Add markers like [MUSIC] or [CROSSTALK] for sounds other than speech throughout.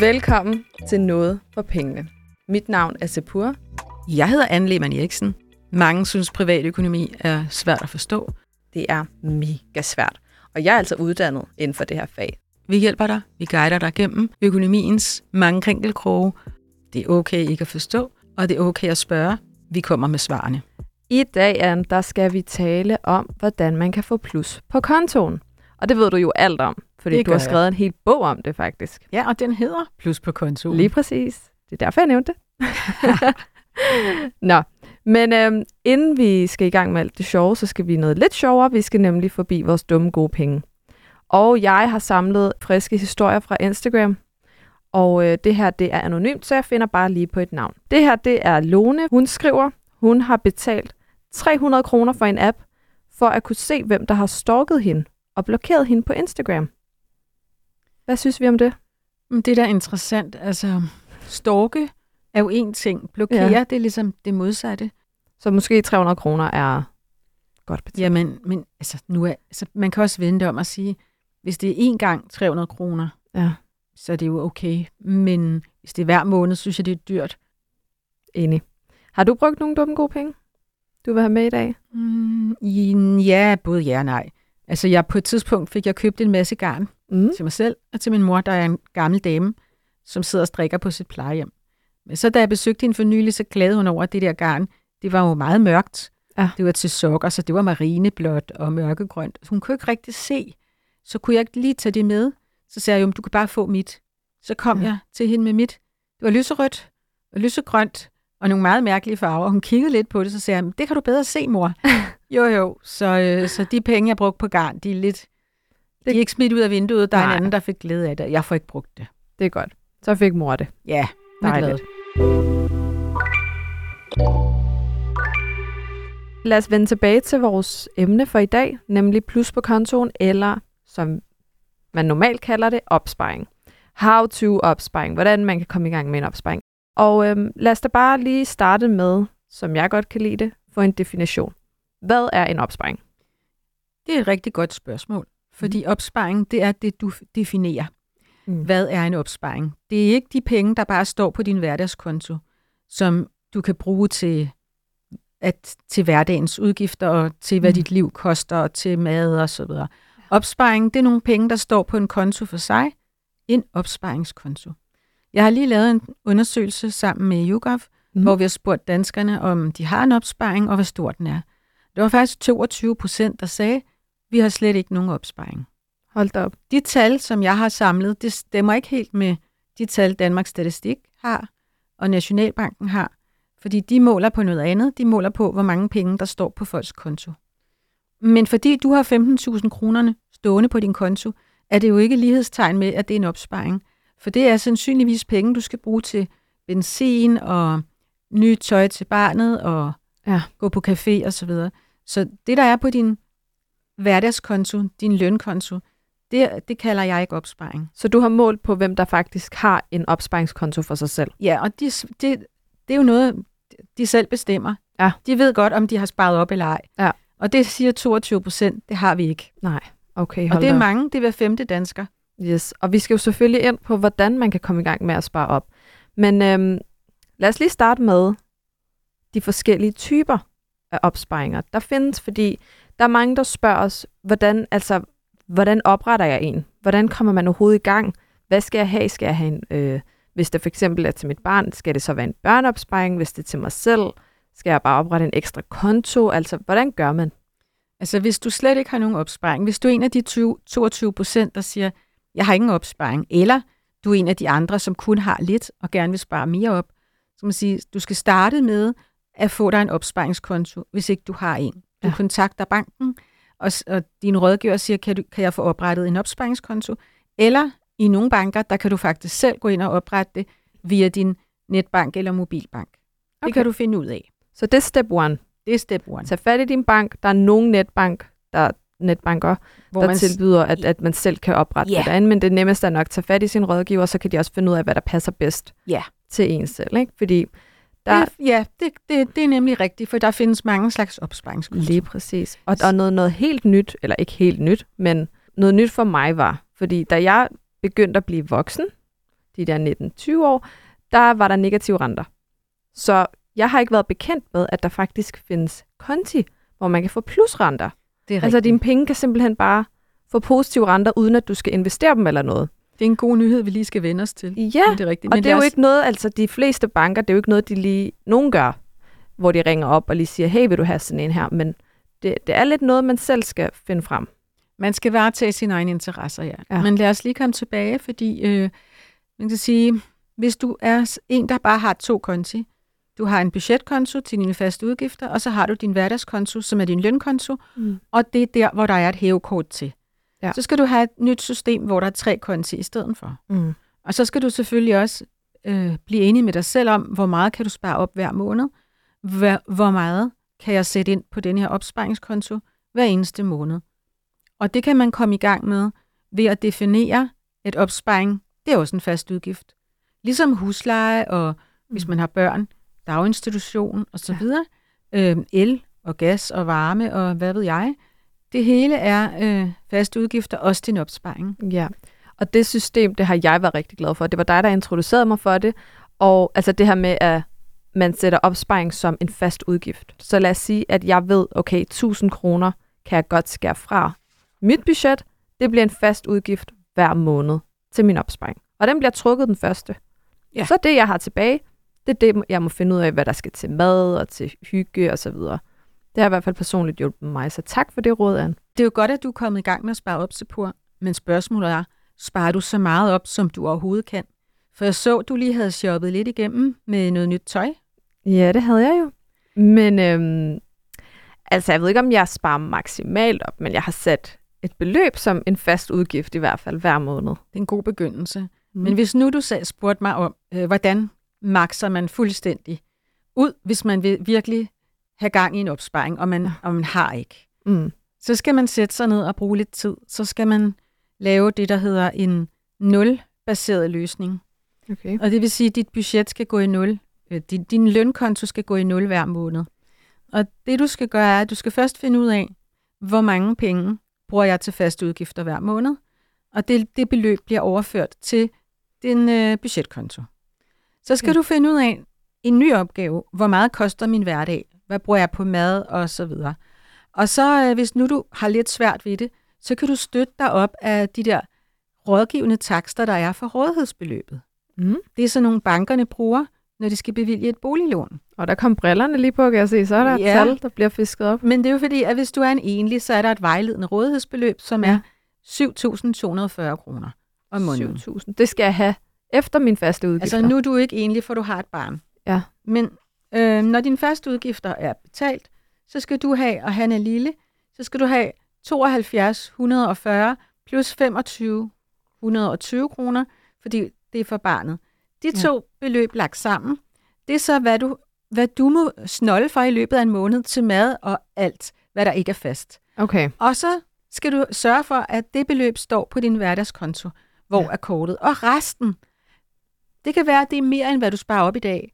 Velkommen til Noget for Pengene. Mit navn er Sepur. Jeg hedder Anne Lehmann Eriksen. Mange synes, privatøkonomi er svært at forstå. Det er mega svært, og jeg er altså uddannet inden for det her fag. Vi hjælper dig. Vi guider dig gennem økonomiens mange krinkelkroge. Det er okay ikke at forstå, og det er okay at spørge. Vi kommer med svarene. I dag, Anne, der skal vi tale om, hvordan man kan få plus på kontoen. Og det ved du jo alt om, fordi Det du har jeg. skrevet en hel bog om det faktisk. Ja, og den hedder Plus på kontoen. Lige præcis. Det er derfor, jeg nævnte det. [LAUGHS] Nå, men øhm, inden vi skal i gang med alt det sjove, så skal vi noget lidt sjovere. Vi skal nemlig forbi vores dumme gode penge. Og jeg har samlet friske historier fra Instagram. Og øh, det her, det er anonymt, så jeg finder bare lige på et navn. Det her, det er Lone. Hun skriver, hun har betalt 300 kroner for en app, for at kunne se, hvem der har stalket hende og blokeret hende på Instagram. Hvad synes vi om det? Det er da interessant. Altså, storke er jo en ting. Blokere, Ja. det er ligesom det modsatte. Så måske 300 kroner er godt betalt. Jamen, men altså, nu er, altså, man kan også vente om at sige, hvis det er én gang 300 kroner, Ja, så er det jo okay. Men hvis det er hver måned, synes jeg, det er dyrt. enig. Har du brugt nogle dumme gode penge, du vil have med i dag? Mm, ja, både ja og nej. Altså, jeg, på et tidspunkt fik jeg købt en masse garn Mm. til mig selv og til min mor, der er en gammel dame, som sidder og strikker på sit plejehjem. Men så da jeg besøgte hende for nylig, så klagede hun over, at det der garn, det var jo meget mørkt. Ja. Det var til sokker, så det var marineblåt og mørkegrønt. Hun kunne ikke rigtig se, så kunne jeg ikke lige tage det med. Så sagde jeg jo, "Men du kan bare få mit. Så kom Ja. jeg til hende med mit. Det var lyserødt og lysegrønt og nogle meget mærkelige farver. Hun kiggede lidt på det, så sagde jeg, "Men det kan du bedre se, mor. [LAUGHS] jo, jo. Så, øh, så de penge, jeg brugte på garn, de er lidt... De er ikke smidt ud af vinduet. Der er Nej. en anden, der fik glæde af det. Jeg får ikke brugt det. Det er godt. Så fik mor det. Ja. Dejligt. Lad os vende tilbage til vores emne for i dag, nemlig plus på kontoen, eller som man normalt kalder det, opsparing. How to opsparing. Hvordan man kan komme i gang med en opsparing. Og øhm, lad os da bare lige starte med, som jeg godt kan lide det, få en definition. Hvad er en opsparing? Det er et rigtig godt spørgsmål. Fordi opsparing, det er det, du definerer. Mm. Hvad er en opsparing? Det er ikke de penge, der bare står på din hverdagskonto, som du kan bruge til, at, til hverdagens udgifter og til, hvad Mm. dit liv koster og til mad og så videre. Opsparing, det er nogle penge, der står på en konto for sig. En opsparingskonto. Jeg har lige lavet en undersøgelse sammen med YouGov, Mm. mm. hvor vi har spurgt danskerne, om de har en opsparing og hvor stor den er. Det var faktisk 22 procent, der sagde, vi har slet ikke nogen opsparing. Hold da op. De tal, som jeg har samlet, det stemmer ikke helt med de tal, Danmarks Statistik har og Nationalbanken har, fordi de måler på noget andet. De måler på, hvor mange penge, der står på folks konto. Men fordi du har 15.000 kronerne stående på din konto, er det jo ikke lighedstegn med, at det er en opsparing. For det er sandsynligvis penge, du skal bruge til benzin og nyt tøj til barnet og Ja. gå på café og så videre. Så det, der er på din hverdagskonto, din lønkonto, det, det kalder jeg ikke opsparing. Så du har målt på, hvem der faktisk har en opsparingskonto for sig selv. Ja, og de, det, det er jo noget, de selv bestemmer. Ja. De ved godt, om de har sparet op eller ej. Ja. Og det siger 22 procent, det har vi ikke. Nej, okay, Og hold det da er op. mange, det er hver femte dansker. Yes, og vi skal jo selvfølgelig ind på, hvordan man kan komme i gang med at spare op. Men øhm, lad os lige starte med de forskellige typer af opsparinger, der findes, fordi der er mange, der spørger os, hvordan, altså, hvordan opretter jeg en? Hvordan kommer man overhovedet i gang? Hvad skal jeg have? Skal jeg have en, øh, hvis det for eksempel er til mit barn, skal det så være en børneopsparing? Hvis det er til mig selv, skal jeg bare oprette en ekstra konto? Altså, hvordan gør man? Altså, hvis du slet ikke har nogen opsparing, hvis du er en af de 20, 22 procent, der siger, jeg har ingen opsparing, eller du er en af de andre, som kun har lidt og gerne vil spare mere op, så man sige, du skal starte med at få dig en opsparingskonto, hvis ikke du har en. Du Ja. kontakter banken, og, og din rådgiver siger, kan, du, kan jeg få oprettet en opsparingskonto? Eller i nogle banker, der kan du faktisk selv gå ind og oprette det via din netbank eller mobilbank. Okay. Det kan du finde ud af. Så det er step one. Det er step one. Tag fat i din bank. Der er nogen netbank, der netbanker, Hvor der man, tilbyder, at, at man selv kan oprette det derinde, men det nemmeste er nok at tage fat i sin rådgiver, så kan de også finde ud af, hvad der passer bedst Ja. til en selv. Ikke? Fordi der det, ja, det, det, det er nemlig rigtigt, for der findes mange slags opsparingskontoer. lige præcis. Og, og noget, noget helt nyt, eller ikke helt nyt, men noget nyt for mig var, fordi da jeg begyndte at blive voksen, de der 19-20 år, der var der negative renter. Så jeg har ikke været bekendt med, at der faktisk findes konti, hvor man kan få plusrenter. Det er Altså rigtigt. dine penge kan simpelthen bare få positive renter, uden at du skal investere dem eller noget. Det er en god nyhed, vi lige skal vende os til. Ja, Men det er rigtigt. og Men det er jo os- ikke noget, altså de fleste banker, det er jo ikke noget, de lige, nogen gør, hvor de ringer op og lige siger, hey, vil du have sådan en her? Men det, det er lidt noget, man selv skal finde frem. Man skal varetage sine egne interesser, ja. Ja. Men lad os lige komme tilbage, fordi øh, man kan sige, hvis du er en, der bare har to konti, du har en budgetkonto til dine faste udgifter, og så har du din hverdagskonto, som er din lønkonto, Mm. og det er der, hvor der er et hævekort til. Ja. Så skal du have et nyt system, hvor der er tre konti i stedet for. Mm. Og så skal du selvfølgelig også øh, blive enig med dig selv om, hvor meget kan du spare op hver måned, hvor, hvor meget kan jeg sætte ind på den her opsparingskonto hver eneste måned. Og det kan man komme i gang med ved at definere, at opsparing, det er også en fast udgift. Ligesom husleje og hvis man har børn, daginstitution osv., ja. øh, el og gas og varme og hvad ved jeg. Det hele er øh, faste udgifter, også din opsparing. Ja, og det system, det har jeg været rigtig glad for. Det var dig, der introducerede mig for det. Og altså det her med, at man sætter opsparing som en fast udgift. Så lad os sige, at jeg ved, okay, 1000 kroner kan jeg godt skære fra. Mit budget, det bliver en fast udgift hver måned til min opsparing. Og den bliver trukket den første. Ja. Så det, jeg har tilbage, det er det, jeg må finde ud af, hvad der skal til mad og til hygge og så videre. Det har i hvert fald personligt hjulpet mig, så tak for det råd, Anne. Det er jo godt, at du er kommet i gang med at spare op til pur, men spørgsmålet er, sparer du så meget op, som du overhovedet kan? For jeg så, du lige havde shoppet lidt igennem med noget nyt tøj. Ja, det havde jeg jo. Men øhm, altså, jeg ved ikke, om jeg sparer maksimalt op, men jeg har sat et beløb som en fast udgift i hvert fald hver måned. Det er en god begyndelse. Mm. Mm. Men hvis nu du selv spurgte mig om, øh, hvordan makser man fuldstændig ud, hvis man vil virkelig have gang i en opsparing, og man, og man har ikke, Mm. så skal man sætte sig ned og bruge lidt tid. Så skal man lave det, der hedder en nul-baseret løsning. Okay. Og det vil sige, at dit budget skal gå i nul. Øh, Din, din lønkonto skal gå i nul hver måned. Og det du skal gøre, er, at du skal først finde ud af, hvor mange penge bruger jeg til faste udgifter hver måned. Og det, det beløb bliver overført til din øh, budgetkonto. Så skal ja. du finde ud af en ny opgave. Hvor meget koster min hverdag? Hvad bruger jeg på mad? Og så videre. Og så øh, hvis nu du har lidt svært ved det, så kan du støtte dig op af de der rådgivende takster, der er for rådighedsbeløbet. Mm. Det er sådan nogle bankerne bruger, når de skal bevilge et boliglån. Og der kom brillerne lige på, kan jeg se. Så er der et Ja. tal, der bliver fisket op. Men det er jo fordi, at hvis du er en enlig, så er der et vejledende rådighedsbeløb, som Ja. er 7.240 kroner om måneden. 7.000. Det skal jeg have efter min faste udgifter. Altså nu er du ikke enlig, for du har et barn. Ja. Men øh, når dine faste udgifter er betalt, så skal du have, og han er lille, så skal du have 72 140 plus 25 120 kroner, fordi det er for barnet. De Ja. to beløb lagt sammen, det er så, hvad du, hvad du må snolde for i løbet af en måned til mad og alt, hvad der ikke er fast. Okay. Og så skal du sørge for, at det beløb står på din hverdagskonto, hvor Ja. ja. er kortet. Og resten, det kan være, at det er mere, end hvad du sparer op i dag.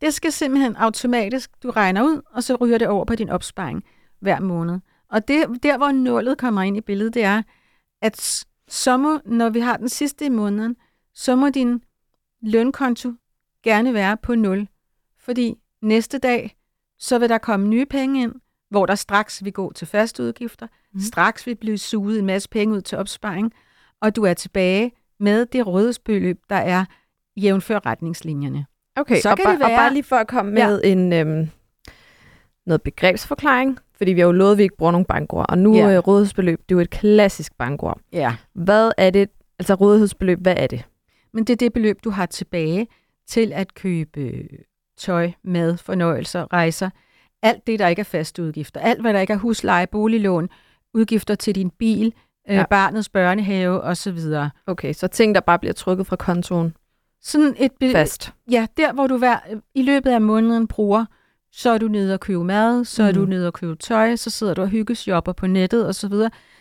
Det skal simpelthen automatisk, du regner ud, og så ryger det over på din opsparing hver måned. Og det, der, hvor nullet kommer ind i billedet, det er, at så må, når vi har den sidste i måneden, så må din lønkonto gerne være på nul. Fordi næste dag, så vil der komme nye penge ind, hvor der straks vil gå til faste udgifter, mm. straks vil blive suget en masse penge ud til opsparing, og du er tilbage med det rådighedsbeløb, der er jævnfør retningslinjerne. Okay, Så og, kan bare, det være- og bare lige for at komme Ja. med en øhm, noget begrebsforklaring, fordi vi har jo lovet, at vi ikke bruger nogen bankord, og nu Ja. er rådighedsbeløb, det er jo et klassisk bankord. Ja. Hvad er det, altså rådighedsbeløb, hvad er det? Men det er det beløb, du har tilbage til at købe tøj, mad, fornøjelser, rejser. Alt det, der ikke er faste udgifter. Alt, hvad der ikke er husleje, boliglån, udgifter til din bil, ja. Ja. øh, barnets børnehave osv. Okay, så ting, der bare bliver trykket fra kontoen Sådan et be- fast. Ja, der hvor du hver, i løbet af måneden bruger, så er du nede og købe mad, så er Mm. du nede og købe tøj, så sidder du og hyggeshopper på nettet osv.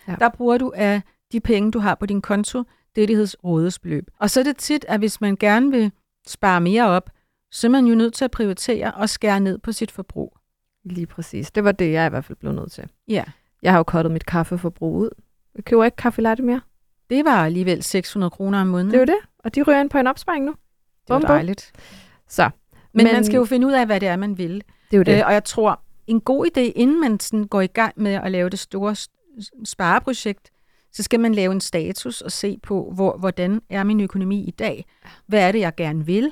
Ja. Der bruger du af de penge, du har på din konto, det, det hedder rådighedsbeløb. Og så er det tit, at hvis man gerne vil spare mere op, så er man jo nødt til at prioritere og skære ned på sit forbrug. Lige præcis. Det var det, jeg i hvert fald blev nødt til. Ja. Jeg har jo kottet mit kaffeforbrug ud. Jeg køber ikke kaffe latte mere. Det var alligevel 600 kroner om måneden. Det er jo det. Og de ryger ind på en opsparing nu. det bum. dejligt. Så. Men, Men man skal jo finde ud af, hvad det er, man vil. Det er jo det. Øh, og jeg tror, en god idé, inden man sådan går i gang med at lave det store spareprojekt, så skal man lave en status og se på, hvor, hvordan er min økonomi i dag? Hvad er det, jeg gerne vil?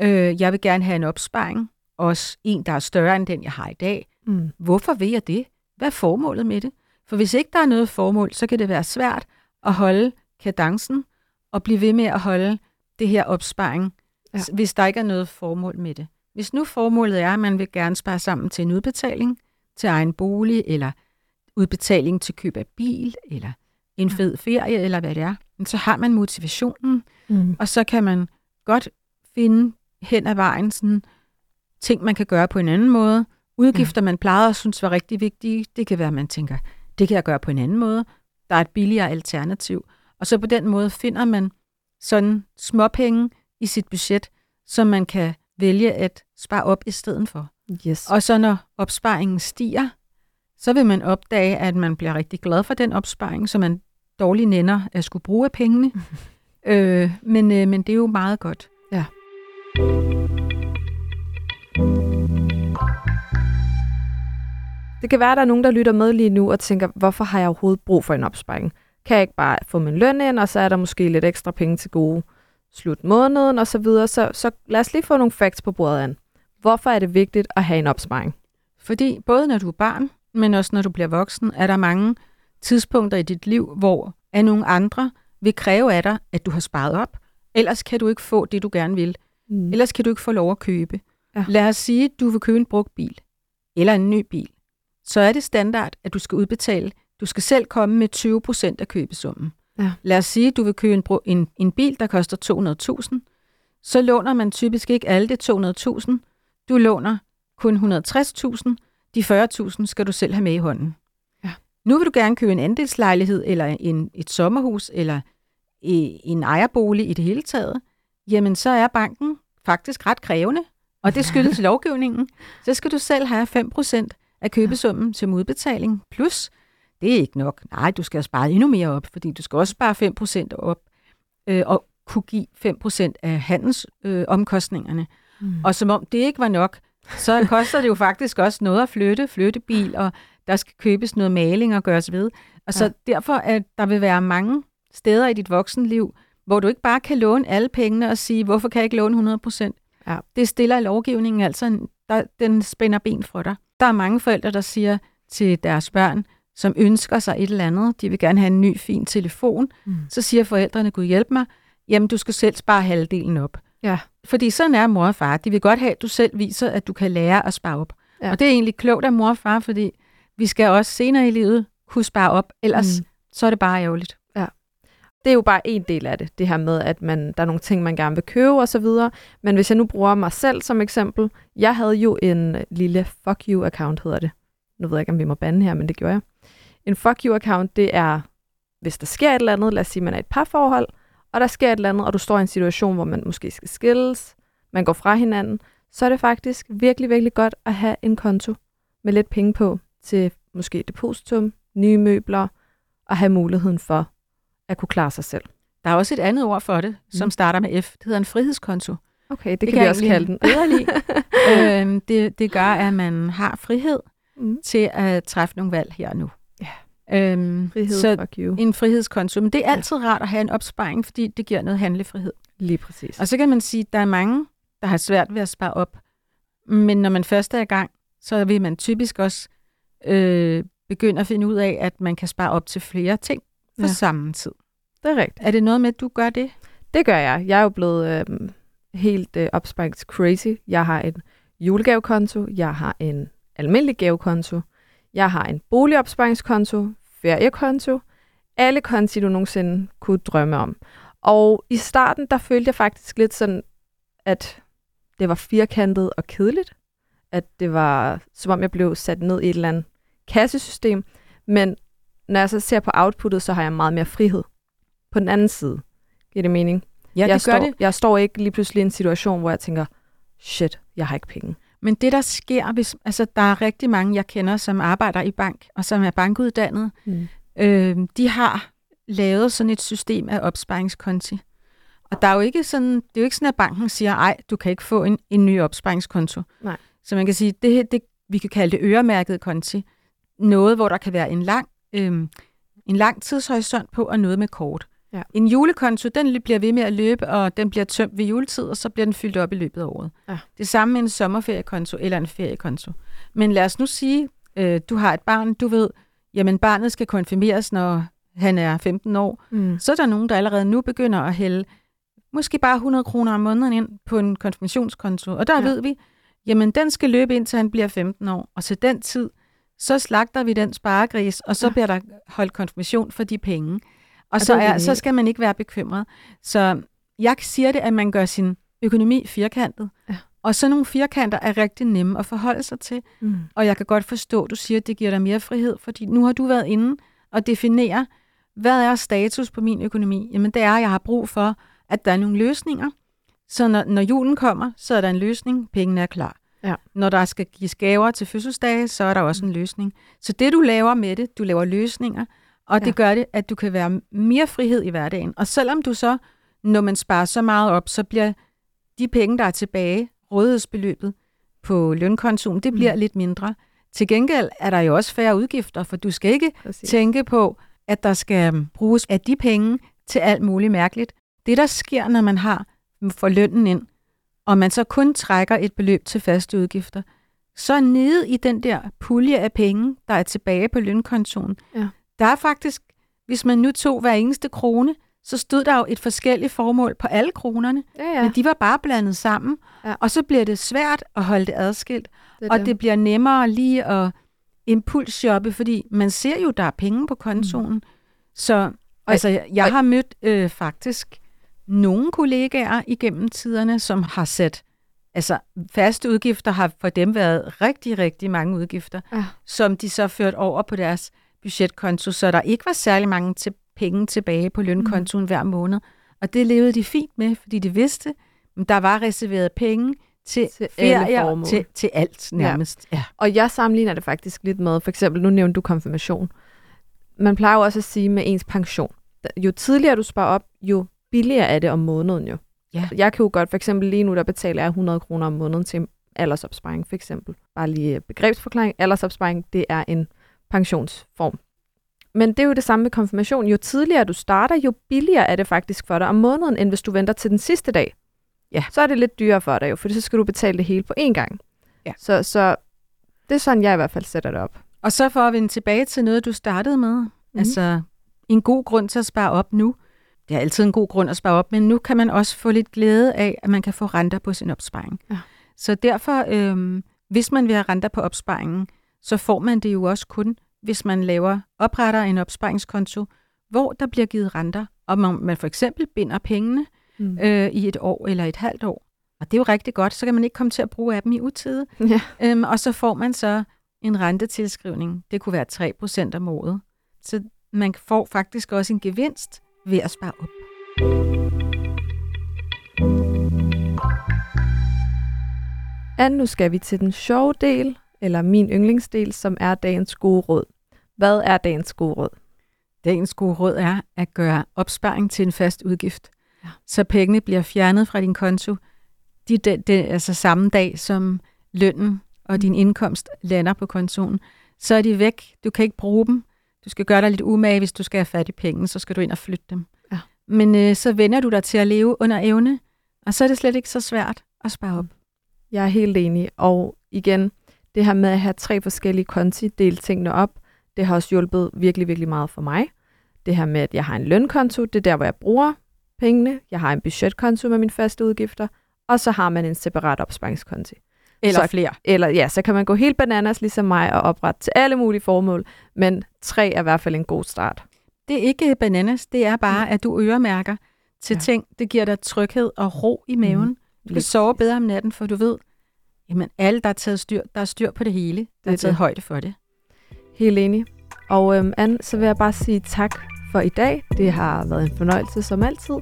Øh, jeg vil gerne have en opsparing, også en, der er større end den, jeg har i dag. mm. Hvorfor vil jeg det? Hvad er formålet med det? For hvis ikke der er noget formål, så kan det være svært at holde kadencen og blive ved med at holde det her opsparing, Ja. hvis der ikke er noget formål med det. Hvis nu formålet er, at man vil gerne spare sammen til en udbetaling, til egen bolig, eller udbetaling til køb af bil, eller en fed ferie, eller hvad det er, så har man motivationen, Mm. og så kan man godt finde hen ad vejen sådan ting, man kan gøre på en anden måde. Udgifter, man plejede at synes var rigtig vigtige, det kan være, at man tænker, det kan jeg gøre på en anden måde. Der er et billigere alternativ. Og så på den måde finder man sådan småpenge i sit budget, som man kan vælge at spare op i stedet for. Yes. Og så når opsparingen stiger, så vil man opdage, at man bliver rigtig glad for den opsparing, så man dårligt nænder at skulle bruge af pengene. [LAUGHS] øh, men, øh, men det er jo meget godt. Det kan være, at der er nogen, der lytter med lige nu og tænker, hvorfor har jeg overhovedet brug for en opsparing? Kan jeg ikke bare få min løn ind, og så er der måske lidt ekstra penge til gode slut måneden og så videre. Så, så lad os lige få nogle facts på bordet an. Hvorfor er det vigtigt at have en opsparing? Fordi både når du er barn, men også når du bliver voksen, er der mange tidspunkter i dit liv, hvor af nogle andre vil kræve af dig, at du har sparet op. Ellers kan du ikke få det, du gerne vil. Mm. Ellers kan du ikke få lov at købe. Ja. Lad os sige, at du vil købe en brugt bil, eller en ny bil. Så er det standard, at du skal udbetale. Du skal selv komme med 20 procent af købesummen. Ja. Lad os sige, at du vil købe en, en, en bil, der koster 200.000. Så låner man typisk ikke alle det 200.000. Du låner kun 160.000. De 40.000 skal du selv have med i hånden. Ja. Nu vil du gerne købe en andelslejlighed, eller en, et sommerhus, eller i, en ejerbolig i det hele taget. Jamen, så er banken faktisk ret krævende, og det skyldes lovgivningen. Så skal du selv have 5% af købesummen til udbetaling, plus det er ikke nok. Nej, du skal have sparet endnu mere op, fordi du skal også spare 5% op øh, og kunne give 5% af handelsomkostningerne. Øh, omkostningerne. Mm. Og som om det ikke var nok, så koster det jo faktisk også noget at flytte, flyttebil, og der skal købes noget maling og gøres ved. Og så Ja. derfor, at der vil være mange steder i dit voksenliv, hvor du ikke bare kan låne alle pengene og sige, hvorfor kan jeg ikke låne 100 procent? Ja. Det stiller lovgivningen altså, en- der, den spænder ben for dig. Der er mange forældre, der siger til deres børn, som ønsker sig et eller andet, de vil gerne have en ny, fin telefon, Mm. så siger forældrene, Gud hjælp mig, jamen du skal selv spare halvdelen op. Ja. Fordi sådan er mor og far. De vil godt have, at du selv viser, at du kan lære at spare op. Ja. Og det er egentlig klogt af mor og far, fordi vi skal også senere i livet kunne spare op, ellers mm. så er det bare ærgerligt det er jo bare en del af det, det her med, at man, der er nogle ting, man gerne vil købe og så videre. Men hvis jeg nu bruger mig selv som eksempel, jeg havde jo en lille fuck you-account, hedder det. Nu ved jeg ikke, om vi må bande her, men det gjorde jeg. En fuck you-account, det er, hvis der sker et eller andet, lad os sige, man er i et parforhold, og der sker et eller andet, og du står i en situation, hvor man måske skal skilles, man går fra hinanden, så er det faktisk virkelig, virkelig godt at have en konto med lidt penge på til måske depositum, nye møbler, og have muligheden for at kunne klare sig selv. Der er også et andet ord for det, som Mm. starter med F. Det hedder en frihedskonto. Okay, det, Det kan vi også kalde den. [LAUGHS] øhm, det, det gør, at man har frihed mm. til at træffe nogle valg her og nu. Ja. Øhm, Frihed, så en frihedskonto. Men det er Ja. altid rart at have en opsparing, fordi det giver noget handlefrihed. Lige præcis. Og så kan man sige, at der er mange, der har svært ved at spare op. Men når man først er i gang, så vil man typisk også øh, begynde at finde ud af, at man kan spare op til flere ting på Ja. ja. samme tid. Det er rigtigt. Er det noget med, at du gør det? Det gør jeg. Jeg er jo blevet øh, helt øh, opsparings crazy. Jeg har en julegavekonto, jeg har en almindelig gavekonto, jeg har en boligopsparingskonto, feriekonto, alle konti, du nogensinde kunne drømme om. Og i starten, der følte jeg faktisk lidt sådan, at det var firkantet og kedeligt. At det var, som om jeg blev sat ned i et eller andet kassesystem. Men når jeg så ser på outputtet, så har jeg meget mere frihed. På den anden side. Giver det mening? Ja, jeg det gør står, det. Jeg står ikke lige pludselig i en situation, hvor jeg tænker, shit, jeg har ikke penge. Men det, der sker, hvis, altså der er rigtig mange, jeg kender, som arbejder i bank, og som er bankuddannet, Mm. øh, de har lavet sådan et system af opsparingskonti. Og der er jo ikke sådan, det er jo ikke sådan, at banken siger, ej, du kan ikke få en, en ny opsparingskonto. Nej. Så man kan sige, det, det, vi kan kalde det øremærket konti. Noget, hvor der kan være en lang, øhm, en lang tidshorisont på, og noget med kort. Ja. En julekonto, den bliver ved med at løbe, og den bliver tømt ved juletid, og så bliver den fyldt op i løbet af året. Ja. Det samme med en sommerferiekonto eller en feriekonto. Men lad os nu sige, øh, du har et barn, du ved, jamen barnet skal konfirmeres, når han er 15 år. Mm. Så er der nogen, der allerede nu begynder at hælde måske bare 100 kroner om måneden ind på en konfirmationskonto. Og der Ja. ved vi, jamen den skal løbe indtil han bliver 15 år. Og til den tid, så slagter vi den sparegris, og så ja. bliver der holdt konfirmation for de penge. Og, Og så, er så skal man ikke være bekymret. Så jeg siger det, at man gør sin økonomi firkantet. Ja. Og så nogle firkanter er rigtig nemme at forholde sig til. Mm. Og jeg kan godt forstå, at du siger, at det giver dig mere frihed, fordi nu har du været inde og definere, hvad er status på min økonomi? Jamen det er, at jeg har brug for, at der er nogle løsninger. Så når, når julen kommer, så er der en løsning, pengene er klar. Ja. Når der skal gives gaver til fødselsdage, så er der også en løsning. Så det du laver med det, du laver løsninger, og det Ja. gør det, at du kan være mere frihed i hverdagen. Og selvom du så, når man sparer så meget op, så bliver de penge, der er tilbage, rådighedsbeløbet på lønkontoen, det bliver Mm. lidt mindre. Til gengæld er der jo også færre udgifter, for du skal ikke Præcis. tænke på, at der skal bruges af de penge til alt muligt mærkeligt. Det, der sker, når man har for lønnen ind, og man så kun trækker et beløb til faste udgifter, så nede i den der pulje af penge, der er tilbage på lønkontoen, Ja. Der er faktisk, hvis man nu tog hver eneste krone, så stod der jo et forskelligt formål på alle kronerne, Ja, ja. men de var bare blandet sammen, Ja. og så bliver det svært at holde det adskilt, det og det bliver nemmere lige at impulsshoppe, fordi man ser jo, der er penge på kontoen. Mm. Så altså, jeg, jeg har mødt øh, faktisk nogle kollegaer igennem tiderne, som har sat, altså faste udgifter har for dem været rigtig, rigtig mange udgifter, Ja. som de så ført over på deres budgetkonto, så der ikke var særlig mange til penge tilbage på lønkontoen mm. hver måned. Og det levede de fint med, fordi de vidste, at der var reserveret penge til, Til alle ferier, til, til alt nærmest. Ja. Og jeg sammenligner det faktisk lidt med, for eksempel, nu nævnte du konfirmation. Man plejer jo også at sige med ens pension. Jo tidligere du sparer op, jo billigere er det om måneden jo. Ja. Jeg kan jo godt, for eksempel lige nu, der betaler jeg 100 kroner om måneden til aldersopsparing, for eksempel. Bare lige begrebsforklaring. Aldersopsparing, det er en pensionsform. Men det er jo det samme med konfirmation. Jo tidligere du starter, jo billigere er det faktisk for dig om måneden, end hvis du venter til den sidste dag. Ja. Så er det lidt dyrere for dig jo, for så skal du betale det hele på én gang. Ja. Så, så det er sådan, jeg i hvert fald sætter det op. Og så for at vende tilbage til noget, du startede med. Mm. Altså en god grund til at spare op nu. Det er altid en god grund at spare op, men nu kan man også få lidt glæde af, at man kan få renter på sin opsparing. Ja. Så derfor, øhm, hvis man vil have renter på opsparingen, så får man det jo også kun, hvis man laver opretter en opsparingskonto, hvor der bliver givet renter, og man, man for eksempel binder pengene Mm. øh, i et år eller et halvt år. Og det er jo rigtig godt, så kan man ikke komme til at bruge af dem i utide. [LAUGHS] Ja. Øhm, og så får man så en rentetilskrivning. Det kunne være 3% om året. Så man får faktisk også en gevinst ved at spare op. Anne, nu skal vi til den sjove del, eller min yndlingsdel, som er dagens gode råd. Hvad er dagens gode råd? Dagens gode råd er at gøre opsparing til en fast udgift. Ja. Så pengene bliver fjernet fra din konto de, de, de, altså samme dag, som lønnen og din indkomst lander på kontoen. Så er de væk. Du kan ikke bruge dem. Du skal gøre dig lidt umage, hvis du skal have fat i penge, så skal du ind og flytte dem. Ja. Men øh, så vender du dig til at leve under evne, og så er det slet ikke så svært at spare op. Jeg er helt enig. Og igen, det her med at have tre forskellige konti, dele tingene op, det har også hjulpet virkelig, virkelig meget for mig. Det her med, at jeg har en lønkonto, det er der, hvor jeg bruger pengene. Jeg har en budgetkonto med mine faste udgifter, og så har man en separat opsparingskonti. Eller Så- flere. Eller ja, så kan man gå helt bananas ligesom mig og oprette til alle mulige formål, men tre er i hvert fald en god start. Det er ikke bananas, det er bare, at du øremærker til Ja. ting. Det giver dig tryghed og ro i maven. Mm. Du kan sove bedre om natten, for du ved, jamen alle, der er taget styr, der er styr på det hele. Der er er taget det. højde for det. Helt enig. Og øhm, Anne, så vil jeg bare sige tak for i dag. Det har været en fornøjelse som altid.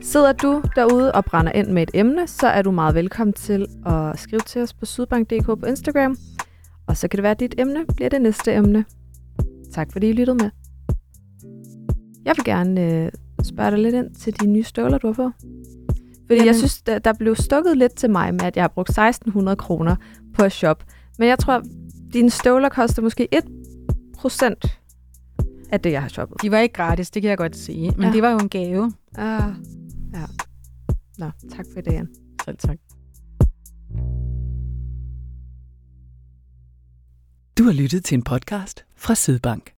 Sidder du derude og brænder ind med et emne, så er du meget velkommen til at skrive til os på sydbank.dk på Instagram. Og så kan det være, at dit emne bliver det næste emne. Tak fordi I lyttede med. Jeg vil gerne øh, spørge dig lidt ind til de nye støvler, du har fået. Fordi Jamen- jeg synes, der, der blev stukket lidt til mig med, at jeg har brugt 1600 kroner på at shoppe. Men jeg tror, dine støvler koster måske 1% af det, jeg har shoppet. De var ikke gratis, det kan jeg godt sige. Men Ja. ja. det var jo en gave. Ah, ja. Nå, tak for det, Jan. Selv tak. Du har lyttet til en podcast fra Sydbank.